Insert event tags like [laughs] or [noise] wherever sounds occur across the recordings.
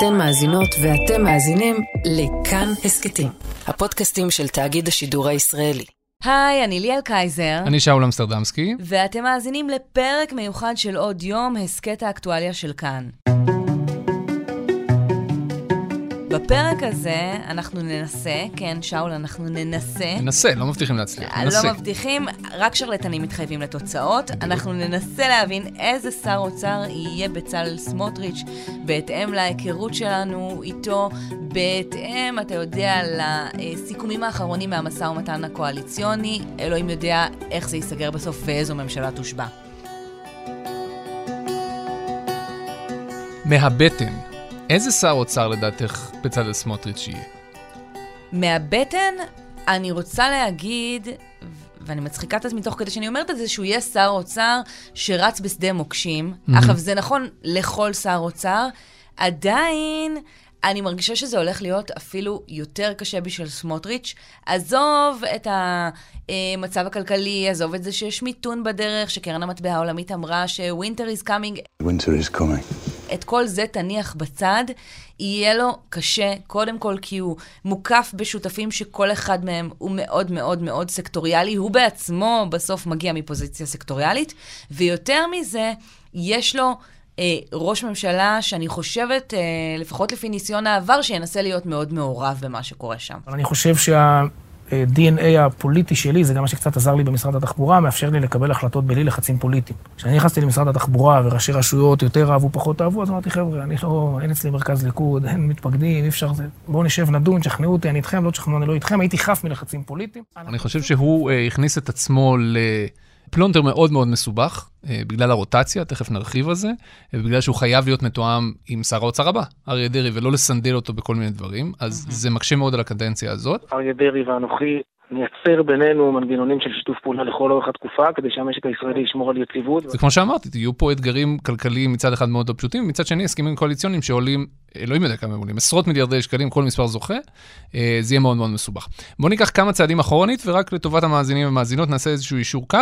אתן מאזינות ואתם מאזינים לכאן הסכתים, הפודקאסטים של תאגיד השידור הישראלי. היי, אני ליאל קייזר. אני שאול אמסטרדמסקי. ואתם מאזינים לפרק מיוחד של עוד יום, הסכת האקטואליה של כאן. בפרק הזה אנחנו ננסה, כן, שאול, אנחנו ננסה. ננסה, לא מבטיחים להצליח, אה, ננסה. לא מבטיחים, רק שרלטנים מתחייבים לתוצאות. אנחנו ננסה להבין איזה שר אוצר יהיה בצלאל סמוטריץ', בהתאם להיכרות שלנו איתו, בהתאם, אתה יודע, לסיכומים האחרונים מהמשא ומתן הקואליציוני. אלוהים יודע איך זה ייסגר בסוף ואיזו ממשלה תושבע. מהבטן. איזה שר אוצר לדעתך בצלאל סמוטריץ' יהיה? מהבטן, אני רוצה להגיד, ואני מצחיקה את עצמי תוך כדי שאני אומרת את זה, שהוא יהיה שר אוצר שרץ בשדה מוקשים. Mm-hmm. עכשיו, זה נכון לכל שר אוצר. עדיין, אני מרגישה שזה הולך להיות אפילו יותר קשה בשביל סמוטריץ'. עזוב את המצב הכלכלי, עזוב את זה שיש מיתון בדרך, שקרן המטבע העולמית אמרה ש-winter is coming. winter is coming. את כל זה תניח בצד, יהיה לו קשה, קודם כל כי הוא מוקף בשותפים שכל אחד מהם הוא מאוד מאוד מאוד סקטוריאלי, הוא בעצמו בסוף מגיע מפוזיציה סקטוריאלית, ויותר מזה, יש לו... אה, ראש ממשלה שאני חושבת, אה, לפחות לפי ניסיון העבר, שינסה להיות מאוד מעורב במה שקורה שם. אני חושב שה... ה-DNA הפוליטי שלי, זה גם מה שקצת עזר לי במשרד התחבורה, מאפשר לי לקבל החלטות בלי לחצים פוליטיים. כשאני נכנסתי למשרד התחבורה וראשי רשויות יותר אהבו, פחות אהבו, אז אמרתי, חבר'ה, אני לא, אין אצלי מרכז ליכוד, אין מתפקדים, אי אפשר, זה, בואו נשב, נדון, תשכנעו אותי, אני איתכם, לא תשכנעו, אני לא איתכם, הייתי חף מלחצים פוליטיים. אני חושב שהוא uh, הכניס את עצמו ל... פלונטר מאוד מאוד מסובך, אה, בגלל הרוטציה, תכף נרחיב על זה, ובגלל שהוא חייב להיות מתואם עם שר האוצר הבא, אריה דרעי, ולא לסנדל אותו בכל מיני דברים, אז זה מקשה מאוד על הקדנציה הזאת. אריה דרעי ואנוכי נייצר בינינו מנגנונים של שיתוף פעולה לכל אורך התקופה, כדי שהמשק הישראלי ישמור על יציבות. זה כמו שאמרתי, יהיו פה אתגרים כלכליים מצד אחד מאוד לא פשוטים, ומצד שני הסכמים קואליציוניים שעולים, אלוהים יודע כמה הם עולים, עשרות מיליארדי שקלים, כל מספר זוכה, אה, זה יהיה מאוד מאוד מסובך. בואו ניקח כמה צעדים אחורנית, ורק לטובת המאזינים והמאזינות נעשה איזשהו אישור קו.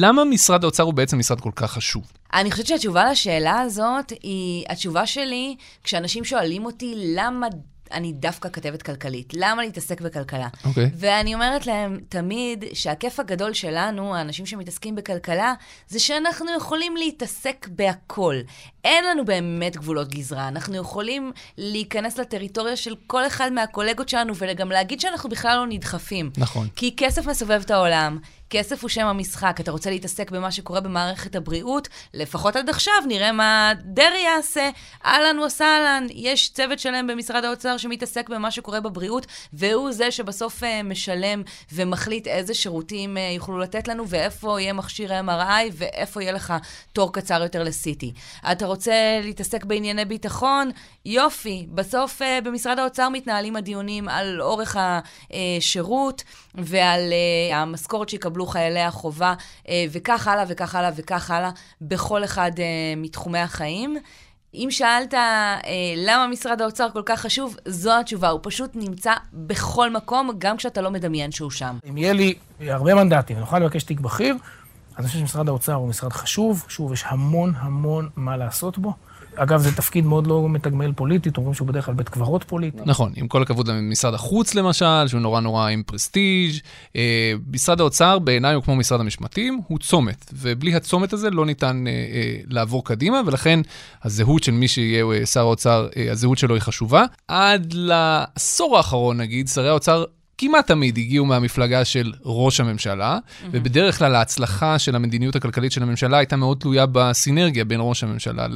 למה משרד האוצר הוא בעצם משרד כל כך חשוב? אני חושבת שהתשובה לשאלה הזאת היא, התשובה שלי, כשאנשים שואלים אותי למה אני דווקא כתבת כלכלית. למה להתעסק בכלכלה? אוקיי. Okay. ואני אומרת להם תמיד שהכיף הגדול שלנו, האנשים שמתעסקים בכלכלה, זה שאנחנו יכולים להתעסק בהכל. אין לנו באמת גבולות גזרה. אנחנו יכולים להיכנס לטריטוריה של כל אחד מהקולגות שלנו וגם להגיד שאנחנו בכלל לא נדחפים. נכון. כי כסף מסובב את העולם, כסף הוא שם המשחק. אתה רוצה להתעסק במה שקורה במערכת הבריאות, לפחות עד עכשיו נראה מה דרעי יעשה. אהלן וסהלן, יש צוות שלם במשרד האוצר שמתעסק במה שקורה בבריאות, והוא זה שבסוף uh, משלם ומחליט איזה שירותים uh, יוכלו לתת לנו, ואיפה יהיה מכשיר MRI, ואיפה יהיה לך תור קצר יותר ל-CT. אתה רוצה להתעסק בענייני ביטחון? יופי. בסוף uh, במשרד האוצר מתנהלים הדיונים על אורך השירות ועל המשכורת שיקבלו יקבלו חיילי החובה, אה, וכך הלאה וכך הלאה וכך הלאה, בכל אחד אה, מתחומי החיים. אם שאלת אה, למה משרד האוצר כל כך חשוב, זו התשובה. הוא פשוט נמצא בכל מקום, גם כשאתה לא מדמיין שהוא שם. אם יהיה לי הרבה מנדטים ונוכל לבקש תיק בכיר, אז אני חושב שמשרד האוצר הוא משרד חשוב. שוב, יש המון המון מה לעשות בו. אגב, זה תפקיד מאוד לא מתגמל פוליטית, אומרים שהוא בדרך כלל בית קברות פוליטי. נכון, עם כל הכבוד למשרד החוץ למשל, שהוא נורא נורא עם פרסטיג'. אה, משרד האוצר בעיניי הוא כמו משרד המשפטים, הוא צומת, ובלי הצומת הזה לא ניתן אה, אה, לעבור קדימה, ולכן הזהות של מי שיהיה אה, שר האוצר, אה, הזהות שלו היא חשובה. עד לעשור האחרון, נגיד, שרי האוצר כמעט תמיד הגיעו מהמפלגה של ראש הממשלה, אמ-הממ. ובדרך כלל ההצלחה של המדיניות הכלכלית של הממשלה הייתה מאוד תלויה בסינרגיה בין ראש הממשלה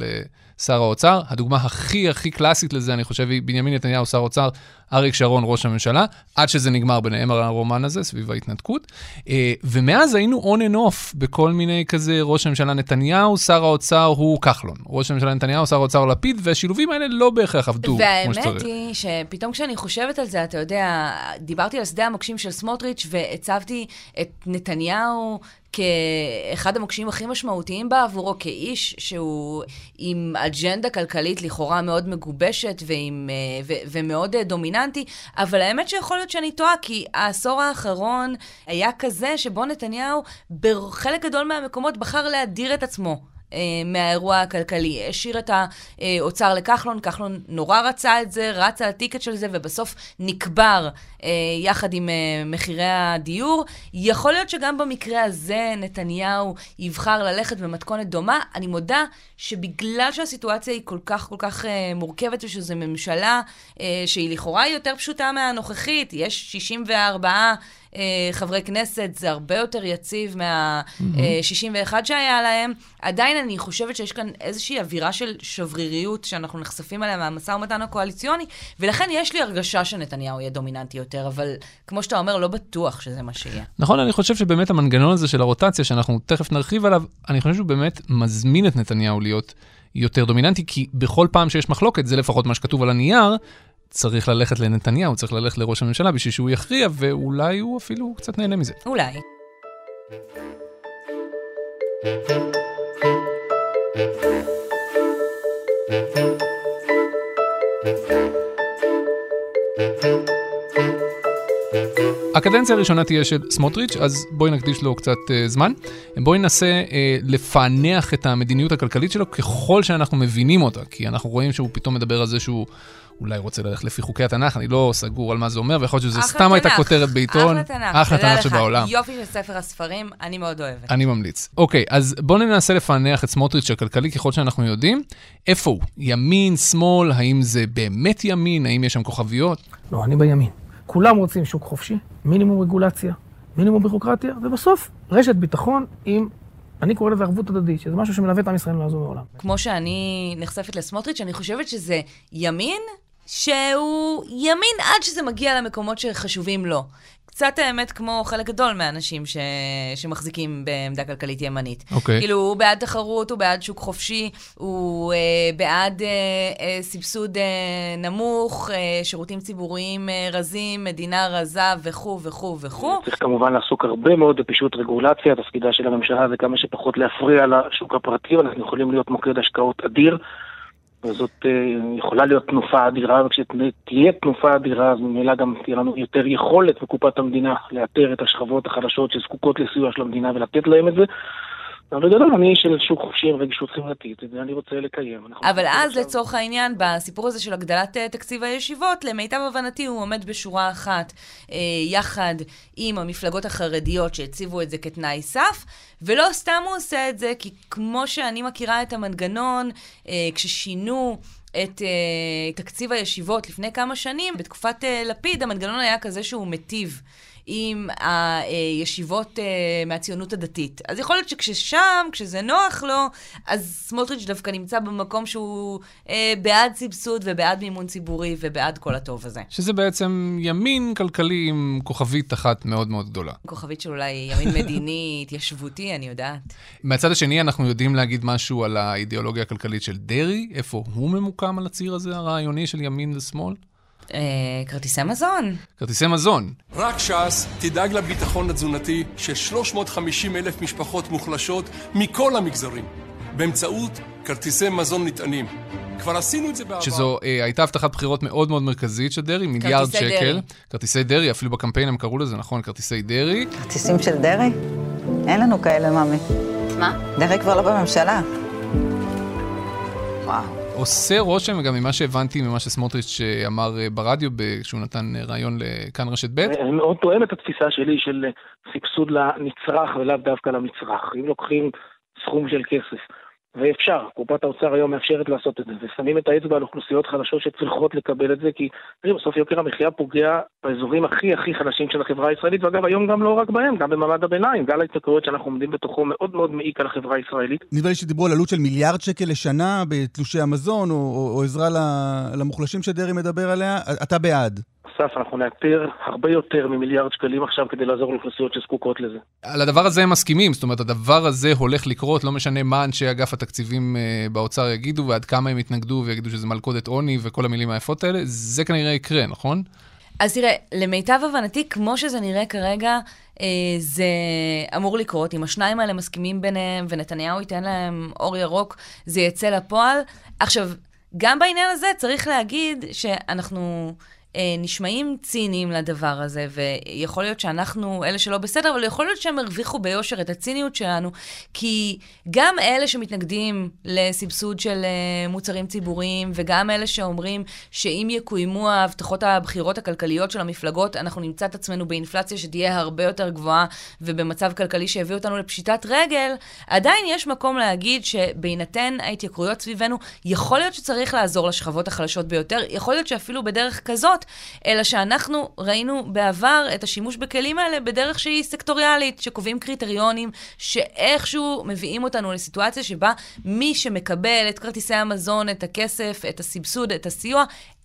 לשר האוצר. הדוגמה הכי הכי קלאסית לזה, אני חושב, היא בנימין נתניהו, שר האוצר, אריק שרון, ראש הממשלה, עד שזה נגמר ביניהם הרומן הזה, סביב ההתנתקות. אה, ומאז היינו on and off בכל מיני כזה, ראש הממשלה נתניהו, שר האוצר הוא כחלון. ראש הממשלה נתניהו, שר האוצר לפיד, והשילובים האלה לא בהכרח עבדו כמו שצריך. והאמת היא שפתאום כשאני חושבת על זה, אתה יודע, דיברתי על שדה המוקשים של סמוטריץ' והצבתי את נתניהו כאחד המוקשים הכי משמעותיים בעבורו, כאיש שהוא עם אג'נדה כלכלית לכאורה מאוד מגובשת ועם, אה, ו, ומאוד אה, דומיננטי, אבל האמת שיכול להיות שאני טועה, כי העשור האחרון היה כזה שבו נתניהו בחלק גדול מהמקומות בחר להדיר את עצמו מהאירוע הכלכלי. השאיר את האוצר לכחלון, כחלון נורא רצה את זה, רץ על הטיקט של זה, ובסוף נקבר אה, יחד עם אה, מחירי הדיור. יכול להיות שגם במקרה הזה נתניהו יבחר ללכת במתכונת דומה. אני מודה שבגלל שהסיטואציה היא כל כך כל כך אה, מורכבת, ושזו ממשלה אה, שהיא לכאורה יותר פשוטה מהנוכחית, יש 64... אה, חברי כנסת, זה הרבה יותר יציב מה-61 אה, שהיה להם. עדיין אני חושבת שיש כאן איזושהי אווירה של שבריריות שאנחנו נחשפים אליה מהמשא ומתן הקואליציוני, ולכן יש לי הרגשה שנתניהו יהיה דומיננטי יותר, אבל כמו שאתה אומר, לא בטוח שזה מה שיהיה. נכון, אני חושב שבאמת המנגנון הזה של הרוטציה, שאנחנו תכף נרחיב עליו, אני חושב שהוא באמת מזמין את נתניהו להיות יותר דומיננטי, כי בכל פעם שיש מחלוקת, זה לפחות מה שכתוב על הנייר, צריך ללכת לנתניהו, צריך ללכת לראש הממשלה בשביל שהוא יכריע, ואולי הוא אפילו קצת נהנה מזה. אולי. הקדנציה הראשונה תהיה של סמוטריץ', אז בואי נקדיש לו קצת uh, זמן. בואי ננסה uh, לפענח את המדיניות הכלכלית שלו ככל שאנחנו מבינים אותה, כי אנחנו רואים שהוא פתאום מדבר על זה שהוא אולי רוצה ללכת לפי חוקי התנ"ך, אני לא סגור על מה זה אומר, ויכול להיות שזה סתם הייתה כותרת בעיתון. אחלה תנ"ך. אחלה תנ"ך שבעולם. יופי של ספר הספרים, אני מאוד אוהבת. אני ממליץ. אוקיי, אז בואו ננסה לפענח את סמוטריץ' הכלכלי ככל שאנחנו יודעים. איפה הוא? ימין, שמאל, האם זה באמת ימין? האם יש שם כוכביות? לא, אני בימין. כולם רוצים שוק חופשי, מינימום רגולציה, מינימום בירוקרטיה, ובסוף רשת ביטחון עם אני קורא לזה ערבות הדדית, שזה משהו שמלווה את עם ישראל מאז ומעולם. כמו שאני נחשפת לסמוטריץ', אני חושבת שזה ימין שהוא ימין עד שזה מגיע למקומות שחשובים לו. קצת האמת כמו חלק גדול מהאנשים ש... שמחזיקים בעמדה כלכלית ימנית. אוקיי. Okay. כאילו, הוא בעד תחרות, הוא בעד שוק חופשי, הוא אה, בעד אה, אה, סבסוד אה, נמוך, אה, שירותים ציבוריים אה, רזים, מדינה רזה וכו' וכו' וכו'. צריך כמובן לעסוק הרבה מאוד בפישוט רגולציה, תפקידה של הממשלה זה כמה שפחות להפריע לשוק הפרטי, אנחנו יכולים להיות מוקד השקעות אדיר. וזאת אה, יכולה להיות תנופה אדירה, וכשתהיה תנופה אדירה, אז ממילא גם תהיה לנו יותר יכולת בקופת המדינה לאתר את השכבות החלשות שזקוקות לסיוע של המדינה ולתת להם את זה. אבל בגדול אני של שוק חופשי ורגישות חברתית, את זה אני רוצה לקיים. אבל אז עכשיו... לצורך העניין, בסיפור הזה של הגדלת אה, תקציב הישיבות, למיטב הבנתי הוא עומד בשורה אחת, אה, יחד עם המפלגות החרדיות שהציבו את זה כתנאי סף, ולא סתם הוא עושה את זה, כי כמו שאני מכירה את המנגנון, אה, כששינו... את uh, תקציב הישיבות לפני כמה שנים, בתקופת uh, לפיד, המנגנון היה כזה שהוא מיטיב עם הישיבות אה, מהציונות הדתית. אז יכול להיות שכששם, כשזה נוח לו, אז סמוטריץ' דווקא נמצא במקום שהוא אה, בעד סבסוד ובעד מימון ציבורי ובעד כל הטוב הזה. שזה בעצם ימין כלכלי עם כוכבית אחת מאוד מאוד גדולה. כוכבית של אולי ימין מדיני, [laughs] התיישבותי, אני יודעת. מהצד השני, אנחנו יודעים להגיד משהו על האידיאולוגיה הכלכלית של דרעי, איפה הוא ממוקם על הציר הזה הרעיוני של ימין ושמאל? אה, כרטיסי מזון. כרטיסי מזון. רק ש"ס תדאג לביטחון התזונתי של 350 אלף משפחות מוחלשות מכל המגזרים, באמצעות כרטיסי מזון נטענים. כבר עשינו את זה בעבר. שזו אה, הייתה הבטחת בחירות מאוד מאוד מרכזית של דרעי, מיליארד שקל. דרי. כרטיסי דרעי, אפילו בקמפיין הם קראו לזה, נכון? כרטיסי דרעי. כרטיסים של דרעי? אין לנו כאלה, ממי. מה? דרעי כבר לא בממשלה. וואו. עושה רושם, גם ממה שהבנתי ממה שסמוטריץ' אמר אה, ברדיו, כשהוא נתן אה, ראיון לכאן רשת ב'. אני מאוד תואם את התפיסה שלי של סבסוד לנצרך ולאו דווקא למצרך. אם לוקחים סכום של כסף ואפשר, קופת האוצר היום מאפשרת לעשות את זה, ושמים את האצבע על אוכלוסיות חלשות שצריכות לקבל את זה, כי תראי, בסוף יוקר המחיה פוגע באזורים הכי הכי חלשים של החברה הישראלית, ואגב, היום גם לא רק בהם, גם במעמד הביניים. גל ההתייקרויות שאנחנו עומדים בתוכו מאוד מאוד מעיק על החברה הישראלית. נדמה לי שדיברו על עלות של מיליארד שקל לשנה בתלושי המזון, או, או, או עזרה למוחלשים שדרעי מדבר עליה, אתה בעד. אסף, אנחנו נאתר הרבה יותר ממיליארד שקלים עכשיו כדי לעזור לאוכלוסיות שזקוקות לזה. על הדבר הזה הם מסכימים, זאת אומרת, הדבר הזה הולך לקרות, לא משנה מה אנשי אגף התקציבים uh, באוצר יגידו ועד כמה הם יתנגדו ויגידו שזה מלכודת עוני וכל המילים היפות האלה, זה כנראה יקרה, נכון? אז תראה, למיטב הבנתי, כמו שזה נראה כרגע, אה, זה אמור לקרות. אם השניים האלה מסכימים ביניהם ונתניהו ייתן להם אור ירוק, זה יצא לפועל. עכשיו, גם בעניין הזה צריך להגיד שאנחנו... אה, נשמעים ציניים לדבר הזה, ויכול להיות שאנחנו אלה שלא בסדר, אבל יכול להיות שהם הרוויחו ביושר את הציניות שלנו, כי גם אלה שמתנגדים לסבסוד של אה, מוצרים ציבוריים, וגם אלה שאומרים שאם יקוימו ההבטחות הבחירות הכלכליות של המפלגות, אנחנו נמצא את עצמנו באינפלציה שתהיה הרבה יותר גבוהה, ובמצב כלכלי שיביא אותנו לפשיטת רגל, עדיין יש מקום להגיד שבהינתן ההתייקרויות סביבנו, יכול להיות שצריך לעזור לשכבות החלשות ביותר, יכול להיות שאפילו בדרך כזאת, אלא שאנחנו ראינו בעבר את השימוש בכלים האלה בדרך שהיא סקטוריאלית, שקובעים קריטריונים שאיכשהו מביאים אותנו לסיטואציה שבה מי שמקבל את כרטיסי המזון, את הכסף, את הסבסוד, את הסיוע,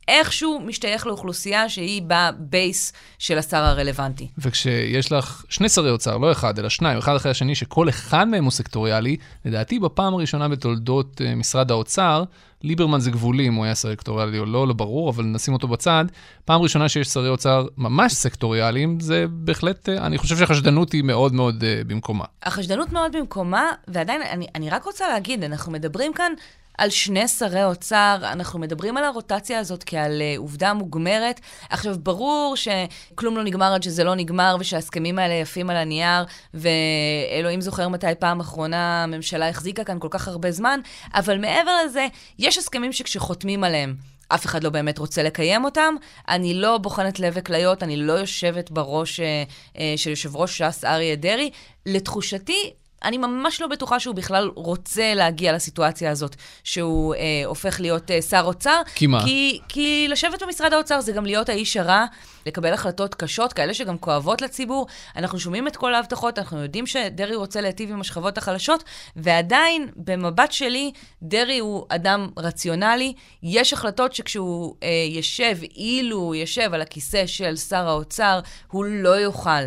איכשהו משתייך לאוכלוסייה שהיא בבייס של השר הרלוונטי. וכשיש לך שני שרי אוצר, לא אחד, אלא שניים, אחד אחרי השני, שכל אחד מהם הוא סקטוריאלי, לדעתי בפעם הראשונה בתולדות uh, משרד האוצר, ליברמן זה גבולי אם הוא היה סקטוריאלי או לא, לא ברור, אבל נשים אותו בצד. פעם ראשונה שיש שרי אוצר ממש סקטוריאליים, זה בהחלט, uh, אני חושב שהחשדנות היא מאוד מאוד uh, במקומה. החשדנות מאוד במקומה, ועדיין, אני, אני רק רוצה להגיד, אנחנו מדברים כאן על שני שרי אוצר, אנחנו מדברים על הרוטציה הזאת כעל uh, עובדה מוגמרת. עכשיו, ברור שכלום לא נגמר עד שזה לא נגמר, ושההסכמים האלה יפים על הנייר, ואלוהים זוכר מתי פעם אחרונה הממשלה החזיקה כאן כל כך הרבה זמן, אבל מעבר לזה, יש הסכמים שכשחותמים עליהם, אף אחד לא באמת רוצה לקיים אותם. אני לא בוחנת לב וכליות, אני לא יושבת בראש אה, אה, של יושב ראש ש"ס אריה דרעי. לתחושתי, אני ממש לא בטוחה שהוא בכלל רוצה להגיע לסיטואציה הזאת, שהוא אה, הופך להיות אה, שר אוצר. כי מה? כי, כי לשבת במשרד האוצר זה גם להיות האיש הרע, לקבל החלטות קשות, כאלה שגם כואבות לציבור. אנחנו שומעים את כל ההבטחות, אנחנו יודעים שדרעי רוצה להיטיב עם השכבות החלשות, ועדיין, במבט שלי, דרעי הוא אדם רציונלי. יש החלטות שכשהוא אה, ישב, אילו הוא ישב על הכיסא של שר האוצר, הוא לא יוכל.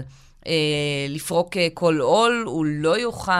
אה, לפרוק אה, כל עול, הוא לא יוכל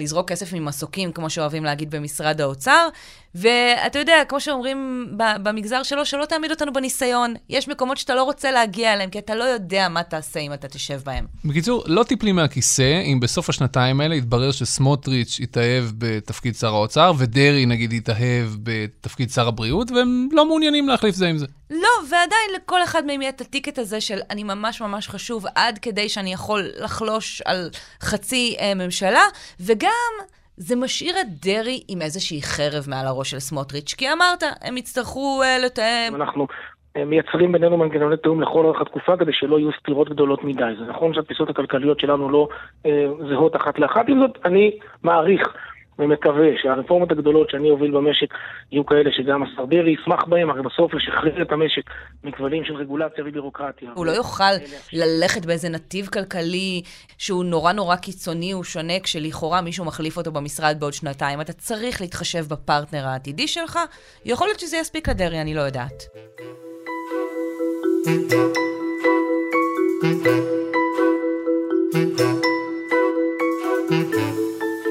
לזרוק כסף ממסוקים, כמו שאוהבים להגיד במשרד האוצר. ואתה יודע, כמו שאומרים במגזר שלו, שלא תעמיד אותנו בניסיון. יש מקומות שאתה לא רוצה להגיע אליהם, כי אתה לא יודע מה תעשה אם אתה תשב בהם. בקיצור, לא תיפלי מהכיסא אם בסוף השנתיים האלה יתברר שסמוטריץ' יתאהב בתפקיד שר האוצר, ודרעי נגיד יתאהב בתפקיד שר הבריאות, והם לא מעוניינים להחליף זה עם זה. לא, ועדיין לכל אחד מהם יהיה את הטיקט הזה של אני ממש ממש חשוב, עד כדי שאני יכול לחלוש על חצי אה, ממשלה, וגם... זה משאיר את דרעי עם איזושהי חרב מעל הראש של סמוטריץ', כי אמרת, הם יצטרכו uh, לתאם. אנחנו מייצרים בינינו מנגנוני תיאום לכל אורך התקופה כדי שלא יהיו סתירות גדולות מדי. זה נכון שהתפיסות הכלכליות שלנו לא אה, זהות אחת לאחת, עם זאת אני מעריך ומקווה שהרפורמות הגדולות שאני אוביל במשק יהיו כאלה שגם השר דרעי ישמח בהם, הרי בסוף לשחרר את המשק מכבלים של רגולציה ובירוקרטיה. הוא לא יוכל ללכת באיזה נתיב כלכלי שהוא נורא נורא קיצוני, הוא שונה, כשלכאורה מישהו מחליף אותו במשרד בעוד שנתיים. אתה צריך להתחשב בפרטנר העתידי שלך. יכול להיות שזה יספיק לדרעי, אני לא יודעת.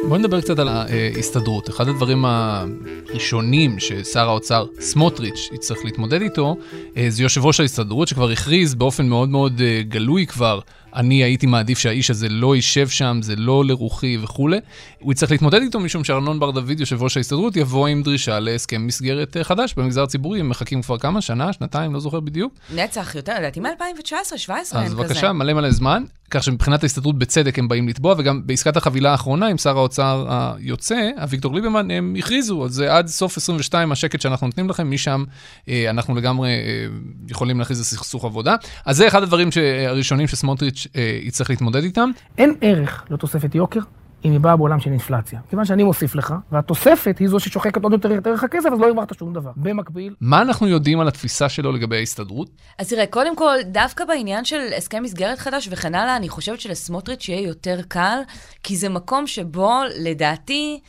בוא נדבר קצת על ההסתדרות. אחד הדברים הראשונים ששר האוצר סמוטריץ' יצטרך להתמודד איתו, אה, זה יושב ראש ההסתדרות שכבר הכריז באופן מאוד מאוד אה, גלוי כבר אני הייתי מעדיף שהאיש הזה לא יישב שם, זה לא לרוחי וכולי. הוא יצטרך להתמודד איתו משום שארנון בר דוד, יושב ראש ההסתדרות, יבוא עם דרישה להסכם מסגרת אה, חדש במגזר הציבורי. הם מחכים כבר כמה? שנה? שנתיים? לא זוכר בדיוק. נצח יותר, לדעתי מ-2019-2017 אין כזה. אז בבקשה, מלא מלא זמן. כך שמבחינת ההסתדרות בצדק הם באים לתבוע, וגם בעסקת החבילה האחרונה עם שר האוצר היוצא, אביגדור ליברמן, הם הכריזו, אז זה עד סוף 22 השקט שאנחנו נותנים לכם, משם אה, אנחנו לגמרי אה, יכולים להכריז לסכסוך עבודה. אז זה אחד הדברים הראשונים שסמוטריץ' יצטרך להתמודד איתם. אין ערך לתוספת יוקר אם היא באה בעולם של אינפלציה. כיוון שאני מוסיף לך, והתוספת היא זו ששוחקת עוד יותר את ערך הכסף, אז לא הרווחת שום דבר. במקביל... מה אנחנו יודעים על התפיסה שלו לגבי ההסתדרות? אז תראה, קודם כל, דווקא בעניין של הסכם מסגרת חדש וכן הלאה, אני חושבת שלסמוטריץ' יהיה יותר קל, כי זה מקום שבו, לדעתי,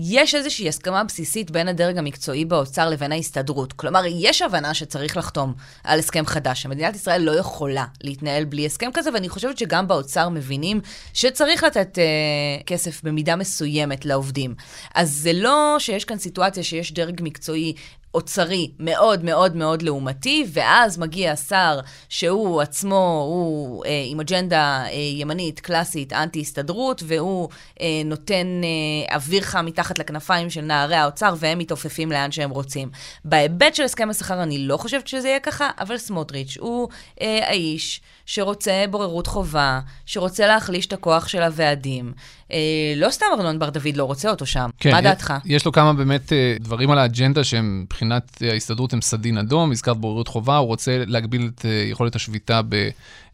יש איזושהי הסכמה בסיסית בין הדרג המקצועי באוצר לבין ההסתדרות. כלומר, יש הבנה שצריך לחתום על הסכם חדש, שמדינת ישראל לא יכולה להתנהל בלי הסכם כזה, ואני חושבת שגם באוצר מבינים שצריך לתת אה, כסף במידה מסוימת לעובדים. אז זה לא שיש כאן סיטואציה שיש דרג מקצועי אוצרי מאוד מאוד מאוד לעומתי, ואז מגיע שר שהוא עצמו, הוא אה, עם אג'נדה אה, ימנית, קלאסית, אנטי-הסתדרות, והוא אה, נותן אה, אוויר חם מתחת לכנפיים של נערי האוצר, והם מתעופפים לאן שהם רוצים. בהיבט של הסכם השכר אני לא חושבת שזה יהיה ככה, אבל סמוטריץ' הוא אה, האיש שרוצה בוררות חובה, שרוצה להחליש את הכוח של הוועדים. אה, לא סתם ארנון בר דוד לא רוצה אותו שם. כן, מה דעתך? יש לו כמה באמת אה, דברים על האג'נדה שהם מבחינת אה, ההסתדרות הם סדין אדום, הזכרת בוררות חובה, הוא רוצה להגביל את אה, יכולת השביתה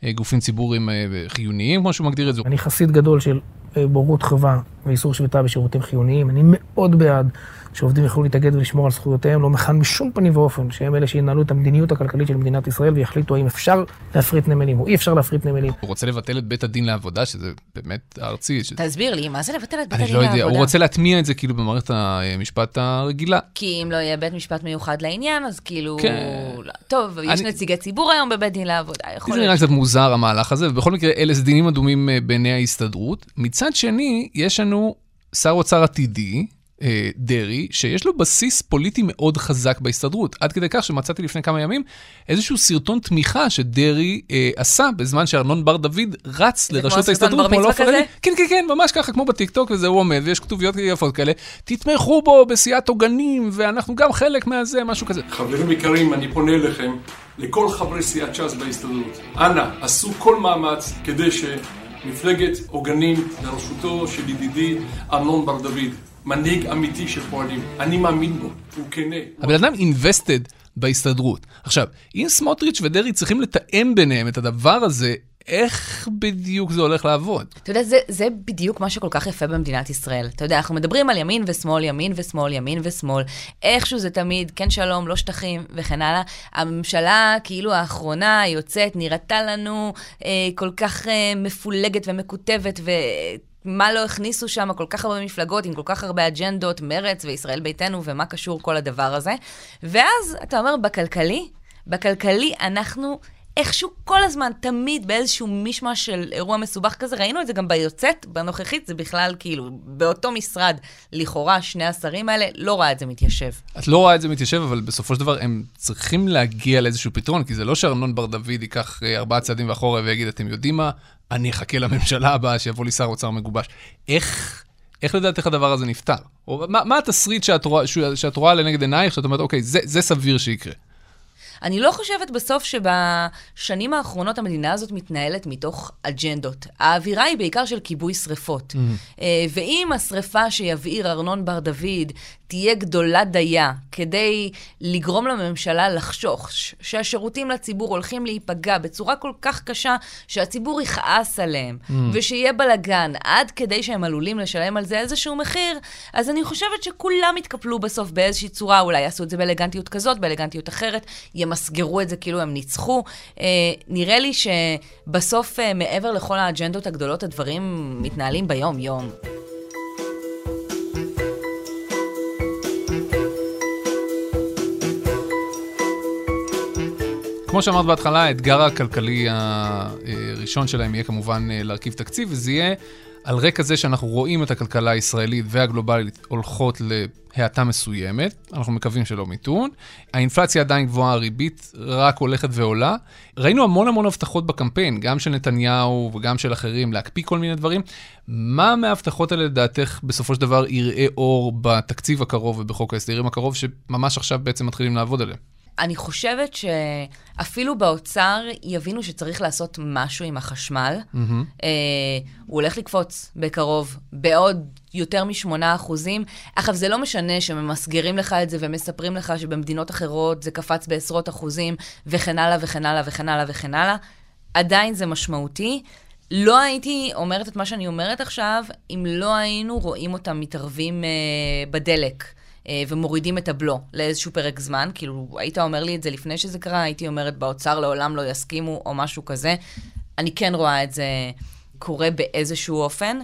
בגופים ציבוריים אה, חיוניים, כמו שהוא מגדיר את זה. אני חסיד גדול של אה, בורות חובה ואיסור שביתה בשירותים חיוניים. אני מאוד בעד שעובדים יוכלו להתאגד ולשמור על זכויותיהם, לא מכאן בשום פנים ואופן שהם אלה שינהלו את המדיניות הכלכלית של מדינת ישראל ויחליטו האם אפשר להפריט נמלים או אי אפשר להפריט נמלים. הוא רוצה לבטל את בית הדין לעבודה, שזה באמת ארצי. ש... תסביר לי, מה זה לבטל את בית אני הדין לא לעבודה? יודע, הוא רוצה להטמיע את זה כאילו במערכת המשפט הרגילה. כי אם לא יהיה בית משפט מיוחד לעניין, אז כאילו... כן. לא. טוב, יש אני- נציגי ציבור היום בבית דין לעבודה, יכול זה נראה להיות. מוזר המהלך הזה, ובכל מקרה, אלה סדינים אדומים אה, בעיני ההסתדרות. מצד שני, יש לנו שר אוצר עתידי, אה, דרעי, שיש לו בסיס פוליטי מאוד חזק בהסתדרות. עד כדי כך שמצאתי לפני כמה ימים איזשהו סרטון תמיכה שדרעי אה, עשה בזמן שארנון בר דוד רץ לראשות הסרטון ההסתדרות. בר כמו כזה? עיני. כן, כן, כן, ממש ככה, כמו בטיקטוק, וזה הוא עומד, ויש כתוביות יפות כאלה. תתמכו בו בסיעת עוגנים, ואנחנו גם חלק מהזה, משהו כזה. חברים יקרים, אני פונה אליכם, לכל חברי סיעת ש"ס בהסתדרות. אנא, עשו כל מאמץ כדי שמפלגת עוגנים בראשותו של ידידי אמנון בר דוד, מנהיג אמיתי של פועלים, אני מאמין בו, הוא כנה. הבן אדם invested בהסתדרות. עכשיו, אם סמוטריץ' ודרעי צריכים לתאם ביניהם את הדבר הזה, איך בדיוק זה הולך לעבוד? אתה יודע, זה, זה בדיוק מה שכל כך יפה במדינת ישראל. אתה יודע, אנחנו מדברים על ימין ושמאל, ימין ושמאל, ימין ושמאל. איכשהו זה תמיד, כן שלום, לא שטחים וכן הלאה. הממשלה, כאילו האחרונה, יוצאת, נראתה לנו אה, כל כך אה, מפולגת ומקוטבת, ו... מה לא הכניסו שם כל כך הרבה מפלגות עם כל כך הרבה אג'נדות, מרץ וישראל ביתנו, ומה קשור כל הדבר הזה. ואז, אתה אומר, בכלכלי, בכלכלי אנחנו איכשהו כל הזמן, תמיד באיזשהו מישמש של אירוע מסובך כזה, ראינו את זה גם ביוצאת, בנוכחית, זה בכלל כאילו, באותו משרד, לכאורה, שני השרים האלה, לא רואה את זה מתיישב. את לא רואה את זה מתיישב, אבל בסופו של דבר הם צריכים להגיע לאיזשהו פתרון, כי זה לא שארנון בר דוד ייקח אה, ארבעה צעדים ואחורה ויגיד, אתם יודעים מה, אני אחכה לממשלה הבאה שיבוא לי שר אוצר מגובש. איך... איך לדעתך הדבר הזה נפתר? או מה, מה התסריט שאת רואה, שאת רואה לנגד עינייך, שאת אומרת, אוקיי, זה, זה סביר שיקרה. אני לא חושבת בסוף שבשנים האחרונות המדינה הזאת מתנהלת מתוך אג'נדות. האווירה היא בעיקר של כיבוי שריפות. Mm-hmm. ואם השריפה שיבעיר ארנון בר דוד תהיה גדולה דייה כדי לגרום לממשלה לחשוך שהשירותים לציבור הולכים להיפגע בצורה כל כך קשה שהציבור יכעס עליהם, mm. ושיהיה בלאגן עד כדי שהם עלולים לשלם על זה איזשהו מחיר, אז אני חושבת שכולם יתקפלו בסוף באיזושהי צורה, אולי יעשו את זה באלגנטיות כזאת, באלגנטיות אחרת, ימסגרו את זה כאילו הם ניצחו. אה, נראה לי שבסוף, אה, מעבר לכל האג'נדות הגדולות, הדברים מתנהלים ביום-יום. כמו שאמרת בהתחלה, האתגר הכלכלי הראשון שלהם יהיה כמובן להרכיב תקציב, וזה יהיה על רקע זה שאנחנו רואים את הכלכלה הישראלית והגלובלית הולכות להאטה מסוימת, אנחנו מקווים שלא מיתון. האינפלציה עדיין גבוהה, הריבית רק הולכת ועולה. ראינו המון המון הבטחות בקמפיין, גם של נתניהו וגם של אחרים, להקפיא כל מיני דברים. מה מההבטחות האלה לדעתך בסופו של דבר יראה אור בתקציב הקרוב ובחוק ההסדרים הקרוב, שממש עכשיו בעצם מתחילים לעבוד עליהם? אני חושבת שאפילו באוצר יבינו שצריך לעשות משהו עם החשמל. Mm-hmm. אה, הוא הולך לקפוץ בקרוב בעוד יותר מ-8 אחוזים. אגב, זה לא משנה שממסגרים לך את זה ומספרים לך שבמדינות אחרות זה קפץ בעשרות אחוזים, וכן הלאה וכן הלאה וכן הלאה וכן הלאה. עדיין זה משמעותי. לא הייתי אומרת את מה שאני אומרת עכשיו, אם לא היינו רואים אותם מתערבים אה, בדלק. ומורידים את הבלו לאיזשהו פרק זמן. כאילו, היית אומר לי את זה לפני שזה קרה, הייתי אומרת, באוצר לעולם לא יסכימו, או משהו כזה. אני כן רואה את זה קורה באיזשהו אופן.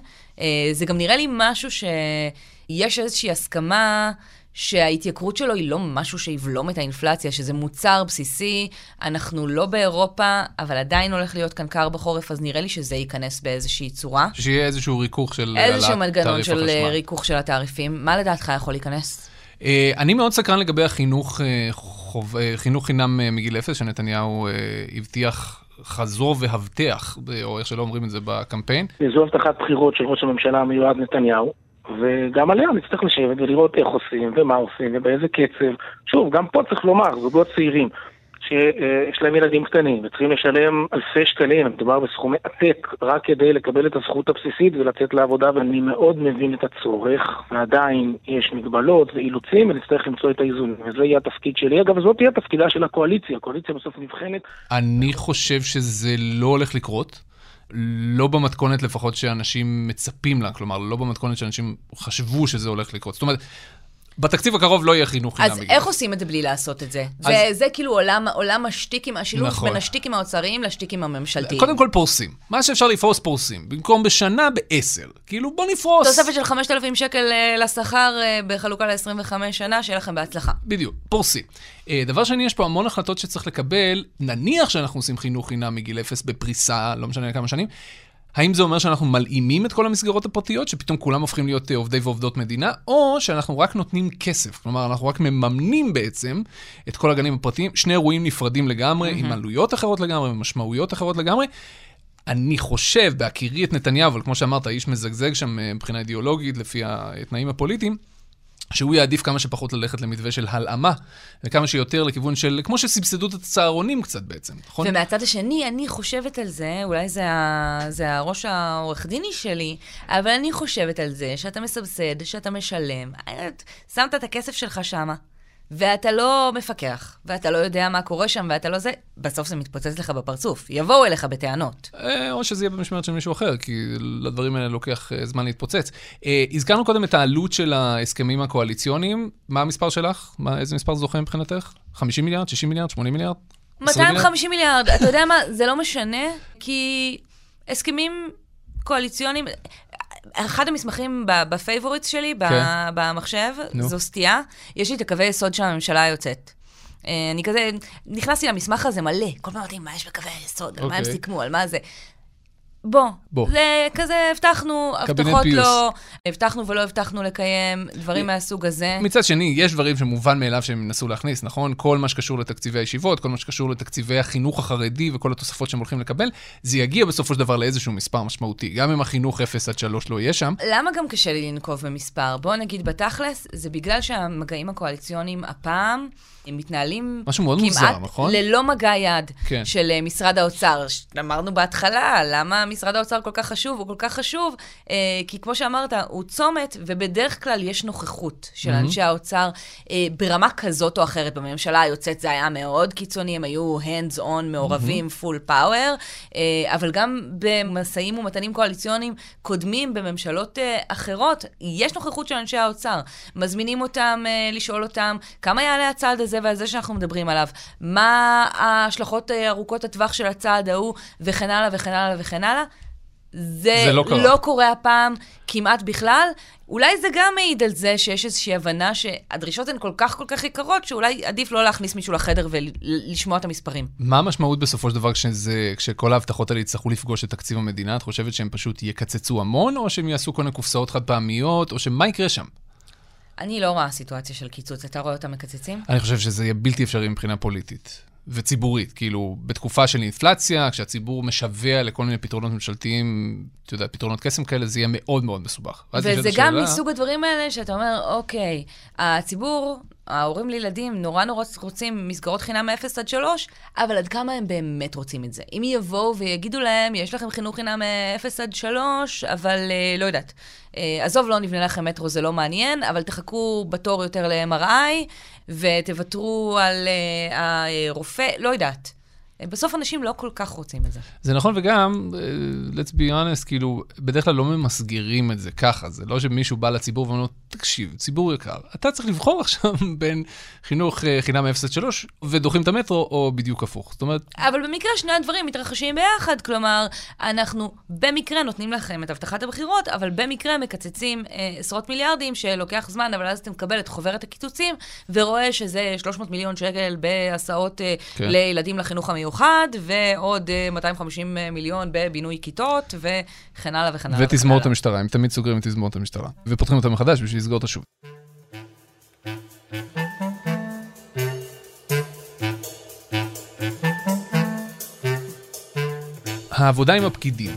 זה גם נראה לי משהו שיש איזושהי הסכמה שההתייקרות שלו היא לא משהו שיבלום את האינפלציה, שזה מוצר בסיסי, אנחנו לא באירופה, אבל עדיין הולך להיות כאן קר בחורף, אז נראה לי שזה ייכנס באיזושהי צורה. שיהיה איזשהו ריכוך של איזשהו מנגנון של ריכוך של התעריפים. מה לדעתך יכול להיכנס? אה, אני מאוד סקרן לגבי החינוך, אה, חוב, אה, חינוך חינם אה, מגיל אפס, שנתניהו אה, הבטיח חזור והבטח, או איך שלא אומרים את זה בקמפיין. זו הבטחת בחירות של ראש הממשלה המיועד נתניהו, וגם עליה נצטרך לשבת ולראות איך עושים, ומה עושים, ובאיזה קצב. שוב, גם פה צריך לומר, זוגות צעירים, שיש להם ילדים קטנים, וצריכים לשלם אלפי שקלים, מדובר בסכומי עתק, רק כדי לקבל את הזכות הבסיסית ולצאת לעבודה, ואני מאוד מבין את הצורך, ועדיין יש מגבלות ואילוצים, ונצטרך למצוא את האיזון, וזה יהיה התפקיד שלי. אגב, זאת תהיה תפקידה של הקואליציה, הקואליציה בסוף נבחנת אני חושב שזה לא הולך לקרות. לא במתכונת לפחות שאנשים מצפים לה, כלומר, לא במתכונת שאנשים חשבו שזה הולך לקרות. זאת אומרת, בתקציב הקרוב לא יהיה חינוך חינם אז איך. עושים את זה בלי לעשות את זה? אז- זה, זה כאילו עולם, עולם השטיקים, השילוב נכון. בין השטיקים האוצריים לשטיקים הממשלתיים. קודם כל פורסים. מה שאפשר לפרוס, פורסים. במקום בשנה, בעשר. כאילו, בוא נפרוס. תוספת של 5,000 שקל אה, לשכר אה, בחלוקה ל-25 שנה, שיהיה לכם בהצלחה. בדיוק, פורסים. אה, דבר שני, יש פה המון החלטות שצריך לקבל. נניח שאנחנו עושים חינוך חינם מגיל אפס בפריסה, לא משנה כמה שנים. האם זה אומר שאנחנו מלאימים את כל המסגרות הפרטיות, שפתאום כולם הופכים להיות אה, עובדי ועובדות מדינה, או שאנחנו רק נותנים כסף, כלומר, אנחנו רק מממנים בעצם את כל הגנים הפרטיים, שני אירועים נפרדים לגמרי, עם עלויות אחרות לגמרי, ומשמעויות אחרות לגמרי. אני חושב, בהכירי את נתניהו, אבל כמו שאמרת, האיש מזגזג שם אה, מבחינה אידיאולוגית, לפי התנאים הפוליטיים, שהוא יעדיף כמה שפחות ללכת למתווה של הלאמה, וכמה שיותר לכיוון של, כמו שסבסדו את הצהרונים קצת בעצם, נכון? ומהצד השני, אני חושבת על זה, אולי זה, ה... זה הראש העורך דיני שלי, אבל אני חושבת על זה שאתה מסבסד, שאתה משלם, שמת את הכסף שלך שמה, ואתה לא מפקח, ואתה לא יודע מה קורה שם, ואתה לא זה, בסוף זה מתפוצץ לך בפרצוף. יבואו אליך בטענות. אה, או שזה יהיה במשמרת של מישהו אחר, כי לדברים האלה לוקח אה, זמן להתפוצץ. אה, הזכרנו קודם את העלות של ההסכמים הקואליציוניים. מה המספר שלך? מה, איזה מספר זוכה מבחינתך? 50 מיליארד? 60 מיליארד? 80 מיליארד? 20 מיליארד? 250 מיליארד, אתה יודע מה, זה לא משנה, כי הסכמים קואליציוניים, אחד המסמכים ב favorites שלי, כן. במחשב, נו. זו סטייה, יש לי את הקווי יסוד של הממשלה היוצאת. אה, אני כזה, נכנסתי למסמך הזה מלא, כל פעם אמרתי, מה יש בקווי היסוד, על מה הם אוקיי. סיכמו, על מה זה. בוא, בוא. זה כזה, הבטחנו, הבטחות פיוס. לא, הבטחנו ולא הבטחנו לקיים, דברים מהסוג הזה. מצד שני, יש דברים שמובן מאליו שהם ינסו להכניס, נכון? כל מה שקשור לתקציבי הישיבות, כל מה שקשור לתקציבי החינוך החרדי וכל התוספות שהם הולכים לקבל, זה יגיע בסופו של דבר לאיזשהו מספר משמעותי. גם אם החינוך 0 עד 3 לא יהיה שם. למה גם קשה לי לנקוב במספר? בוא נגיד בתכלס, זה בגלל שהמגעים הקואליציוניים הפעם, הם מתנהלים משהו מאוד כמעט מוזר, נכון? ללא מגע יד כן. של אה, משרד האוצר. אמרנו בהתחלה, למה משרד האוצר כל כך חשוב? הוא כל כך חשוב, אה, כי כמו שאמרת, הוא צומת, ובדרך כלל יש נוכחות של מהמם. אנשי האוצר אה, ברמה כזאת או אחרת. בממשלה היוצאת זה היה מאוד קיצוני, הם היו hands on, מעורבים, full power, אה, אבל גם במשאים ומתנים קואליציוניים קודמים בממשלות אה, אחרות, יש נוכחות של אנשי האוצר. מזמינים אותם אה, לשאול אותם, כמה יעלה הצעד הזה והזה שאנחנו מדברים עליו? מה ההשלכות אה, ארוכות הטווח של הצעד ההוא, וכן הלאה וכן הלאה וכן הלאה? זה, זה לא קרה. לא קורה הפעם כמעט בכלל. אולי זה גם מעיד על זה שיש איזושהי הבנה שהדרישות הן כל כך כל כך יקרות, שאולי עדיף לא להכניס מישהו לחדר ולשמוע את המספרים. מה המשמעות בסופו של דבר כשזה, כשכל ההבטחות האלה יצטרכו לפגוש את תקציב המדינה? את חושבת שהם פשוט יקצצו המון, או שהם יעשו כל מיני קופסאות חד פעמיות, או שמה יקרה שם? אני לא רואה סיטואציה של קיצוץ. אתה רואה אותם מקצצים? אני חושב שזה יהיה בלתי אפשרי מבחינה פוליטית וציבורית. כאילו, בתקופה של אינפלציה, כשהציבור משווע לכל מיני פתרונות ממשלתיים, אתה יודע, פתרונות קסם כאלה, זה יהיה מאוד מאוד מסובך. וזה גם השאלה- מסוג הדברים האלה שאתה אומר, אוקיי, הציבור, ההורים לילדים נורא נורא רוצים מסגרות חינם מ-0 עד 3, אבל עד כמה הם באמת רוצים את זה? אם יבואו ויגידו להם, יש לכם חינוך חינם מ-0 עד 3, אבל אה, לא יודעת. אה, עזוב, לא נבנה לכם מטרו, זה לא מעניין, אבל תחכו בתור יותר ל-MRI, ותוותרו על אה, הרופא, לא יודעת. בסוף אנשים לא כל כך רוצים את זה. זה נכון, וגם, אה, let's be honest, כאילו, בדרך כלל לא ממסגרים את זה ככה. זה לא שמישהו בא לציבור ואומר לו, תקשיב, ציבור יקר, אתה צריך לבחור עכשיו [laughs] בין חינוך אה, חינם 0 עד 3 ודוחים את המטרו, או בדיוק הפוך. זאת אומרת, אבל במקרה שני הדברים מתרחשים ביחד, כלומר, אנחנו במקרה נותנים לכם את הבטחת הבחירות, אבל במקרה מקצצים אה, עשרות מיליארדים שלוקח זמן, אבל אז אתה מקבל את חוברת הקיצוצים, ורואה שזה 300 מיליון שקל בהסעות אה. כן. לילדים לחינוך המיוחד, מיוחד, ועוד אה, 250 אה, מיליון בבינוי כיתות, וכן הלאה וכן הלאה. ותזמורת המשטרה, הם תמיד סוגרים את תזמורת המשטרה, ופותחים אותה מחדש בשביל לסגור אותה שוב. העבודה עם הפקידים.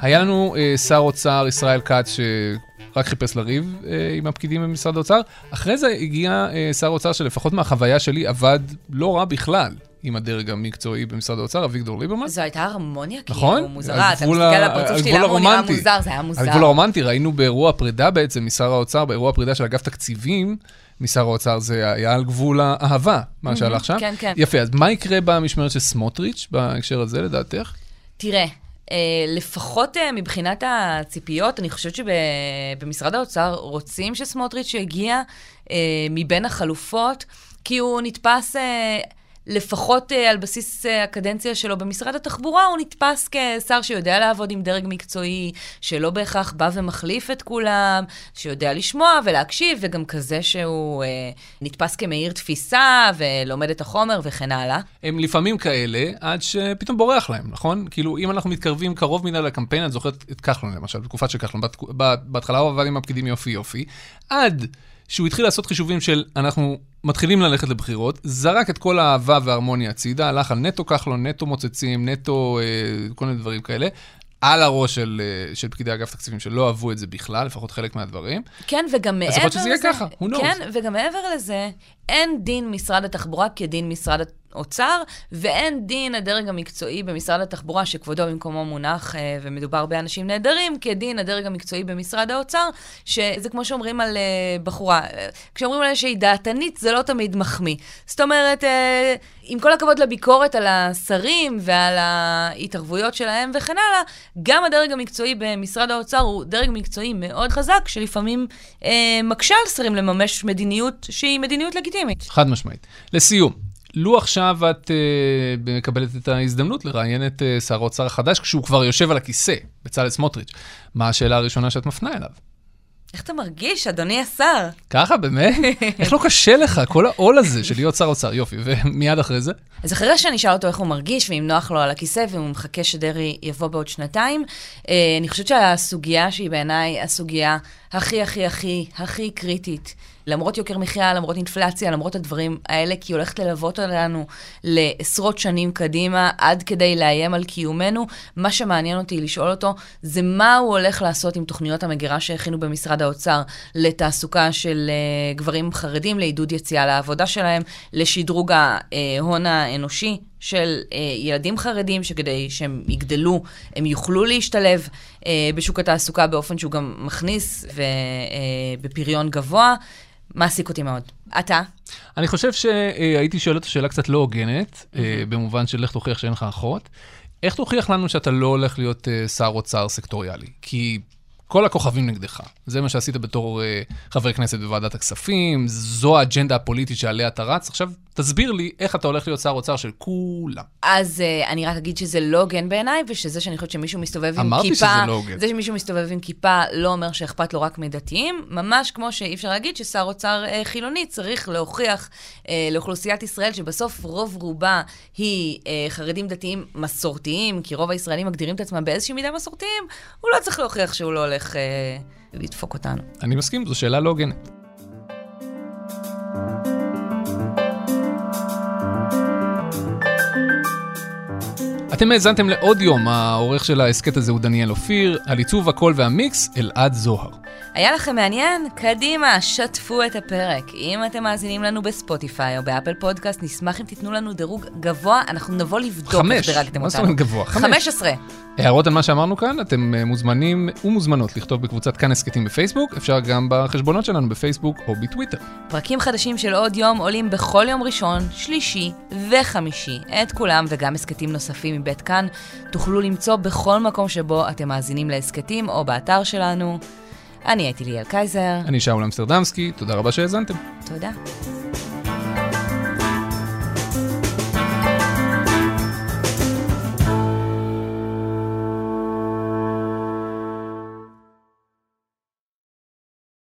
היה לנו אה, שר אוצר, ישראל כץ, שרק חיפש לריב אה, עם הפקידים במשרד האוצר. אחרי זה הגיע אה, שר אוצר שלפחות מהחוויה שלי עבד לא רע בכלל. עם הדרג המקצועי במשרד האוצר, אביגדור ליברמן. זו הייתה הרמוניה כאילו נכון? מוזרה. אתה מסתכל על הפרצוף שלי, למה הוא נראה. מוזר? זה היה מוזר. הגבול הרומנטי, ראינו באירוע פרידה בעצם משר האוצר, באירוע פרידה של אגף תקציבים משר האוצר, זה היה על גבול האהבה, מה שהלך שם. כן, כן. יפה, אז מה יקרה במשמרת של סמוטריץ' בהקשר הזה, לדעתך? תראה, אה, לפחות אה, מבחינת הציפיות, אני חושבת שבמשרד האוצר רוצים שסמוטריץ' יגיע אה, מבין החלופות, כי הוא נתפס... לפחות אה, על בסיס אה, הקדנציה שלו במשרד התחבורה, הוא נתפס כשר שיודע לעבוד עם דרג מקצועי, שלא בהכרח בא ומחליף את כולם, שיודע לשמוע ולהקשיב, וגם כזה שהוא אה, נתפס כמאיר תפיסה ולומד את החומר וכן הלאה. הם לפעמים כאלה, עד שפתאום בורח להם, נכון? כאילו, אם אנחנו מתקרבים קרוב מדי לקמפיין, את זוכרת את כחלון למשל, בתקופה של כחלון, בהתחלה הוא עבד עם הפקידים יופי יופי, עד שהוא התחיל לעשות חישובים של אנחנו מתחילים ללכת לבחירות, זרק את כל האהבה וההרמוניה הצידה, הלך על נטו כחלון, נטו מוצצים, נטו אה, כל מיני דברים כאלה. על הראש של, אה, של פקידי אגף תקציבים שלא אהבו את זה בכלל, לפחות חלק מהדברים. כן, וגם מעבר יכול להיות לזה... שזה יהיה ככה, who knows? כן, וגם מעבר לזה, אין דין משרד התחבורה כדין משרד האוצר, ואין דין הדרג המקצועי במשרד התחבורה, שכבודו במקומו מונח, אה, ומדובר באנשים נהדרים, כדין הדרג המקצועי במשרד האוצר, שזה כמו שאומרים על אה, בחורה. אה, כשאומרים עליה שהיא דעתנית, זה לא תמיד מחמיא. זאת אומרת, עם כל הכבוד לביקורת על השרים ועל ההתערבויות שלהם וכן הלאה, גם הדרג המקצועי במשרד האוצר הוא דרג מקצועי מאוד חזק, שלפעמים מקשה על שרים לממש מדיניות שהיא מדיניות לגיטימית. חד משמעית. לסיום, לו עכשיו את uh, מקבלת את ההזדמנות לראיין את uh, שר האוצר החדש, כשהוא כבר יושב על הכיסא, בצלאל סמוטריץ', מה השאלה הראשונה שאת מפנה אליו? איך אתה מרגיש, אדוני השר? ככה, באמת? [laughs] איך לא קשה לך, כל העול הזה של להיות שר אוצר, יופי, ומיד אחרי זה? אז אחרי שאני אשאל אותו איך הוא מרגיש, ואם נוח לו על הכיסא, ואם הוא מחכה שדרעי יבוא בעוד שנתיים, אה, אני חושבת שהסוגיה שהיא בעיניי הסוגיה הכי הכי הכי הכי קריטית, למרות יוקר מחיה, למרות אינפלציה, למרות הדברים האלה, כי היא הולכת ללוות אותנו לעשרות שנים קדימה, עד כדי לאיים על קיומנו, מה שמעניין אותי לשאול אותו, זה מה הוא הולך לעשות עם תוכניות המגירה שהכינו במשרד האוצר לתעסוקה של אה, גברים חרדים, לעידוד יציאה לעבודה שלהם, לשדרוג ההון האנושי של אה, ילדים חרדים, שכדי שהם יגדלו, הם יוכלו להשתלב אה, בשוק התעסוקה באופן שהוא גם מכניס ובפריון גבוה. מעסיק אותי מאוד. אתה? אני חושב שהייתי שואל אותה שאלה קצת לא הוגנת, אה, במובן של לך תוכיח שאין לך אחות. איך תוכיח לנו שאתה לא הולך להיות אה, שר אוצר סקטוריאלי? כי כל הכוכבים נגדך. זה מה שעשית בתור אה, חבר כנסת בוועדת הכספים, זו האג'נדה הפוליטית שעליה אתה רץ. עכשיו, תסביר לי איך אתה הולך להיות שר אוצר של כולם. אז uh, אני רק אגיד שזה לא הוגן בעיניי, ושזה שאני חושבת שמישהו מסתובב עם אמרתי כיפה... שזה לא הוגן. זה שמישהו מסתובב עם כיפה לא אומר שאכפת לו רק מדתיים, ממש כמו שאי אפשר להגיד ששר אוצר uh, חילוני צריך להוכיח uh, לאוכלוסיית ישראל שבסוף רוב רובה היא uh, חרדים דתיים מסורתיים, כי רוב הישראלים מגדירים את עצמם באיזושהי מידה מסורתיים, הוא לא צריך להוכיח שהוא לא הולך uh, לדפוק אותנו. אני מסכים, זו שאלה לא הוגנת. אתם האזנתם לעוד יום, העורך של ההסכת הזה הוא דניאל אופיר, על עיצוב הקול והמיקס, אלעד זוהר. היה לכם מעניין? קדימה, שתפו את הפרק. אם אתם מאזינים לנו בספוטיפיי או באפל פודקאסט, נשמח אם תיתנו לנו דירוג גבוה, אנחנו נבוא לבדוק איך חמש, דירגתם מה זאת אותנו. אומרת גבוה? חמש. 15. הערות על מה שאמרנו כאן, אתם אה, מוזמנים ומוזמנות לכתוב בקבוצת כאן הסכתים בפייסבוק, אפשר גם בחשבונות שלנו בפייסבוק או בטוויטר. פרקים חדשים של עוד יום עולים בכל יום ראשון, שלישי וחמישי. את כולם וגם הסכתים נוספים מבית כאן תוכלו למצוא בכל מקום שבו אתם מאזינים להסכתים או באתר שלנו. אני הייתי ליאל קייזר. אני שאול אמסטרדמסקי, תודה רבה שהאזנתם. תודה.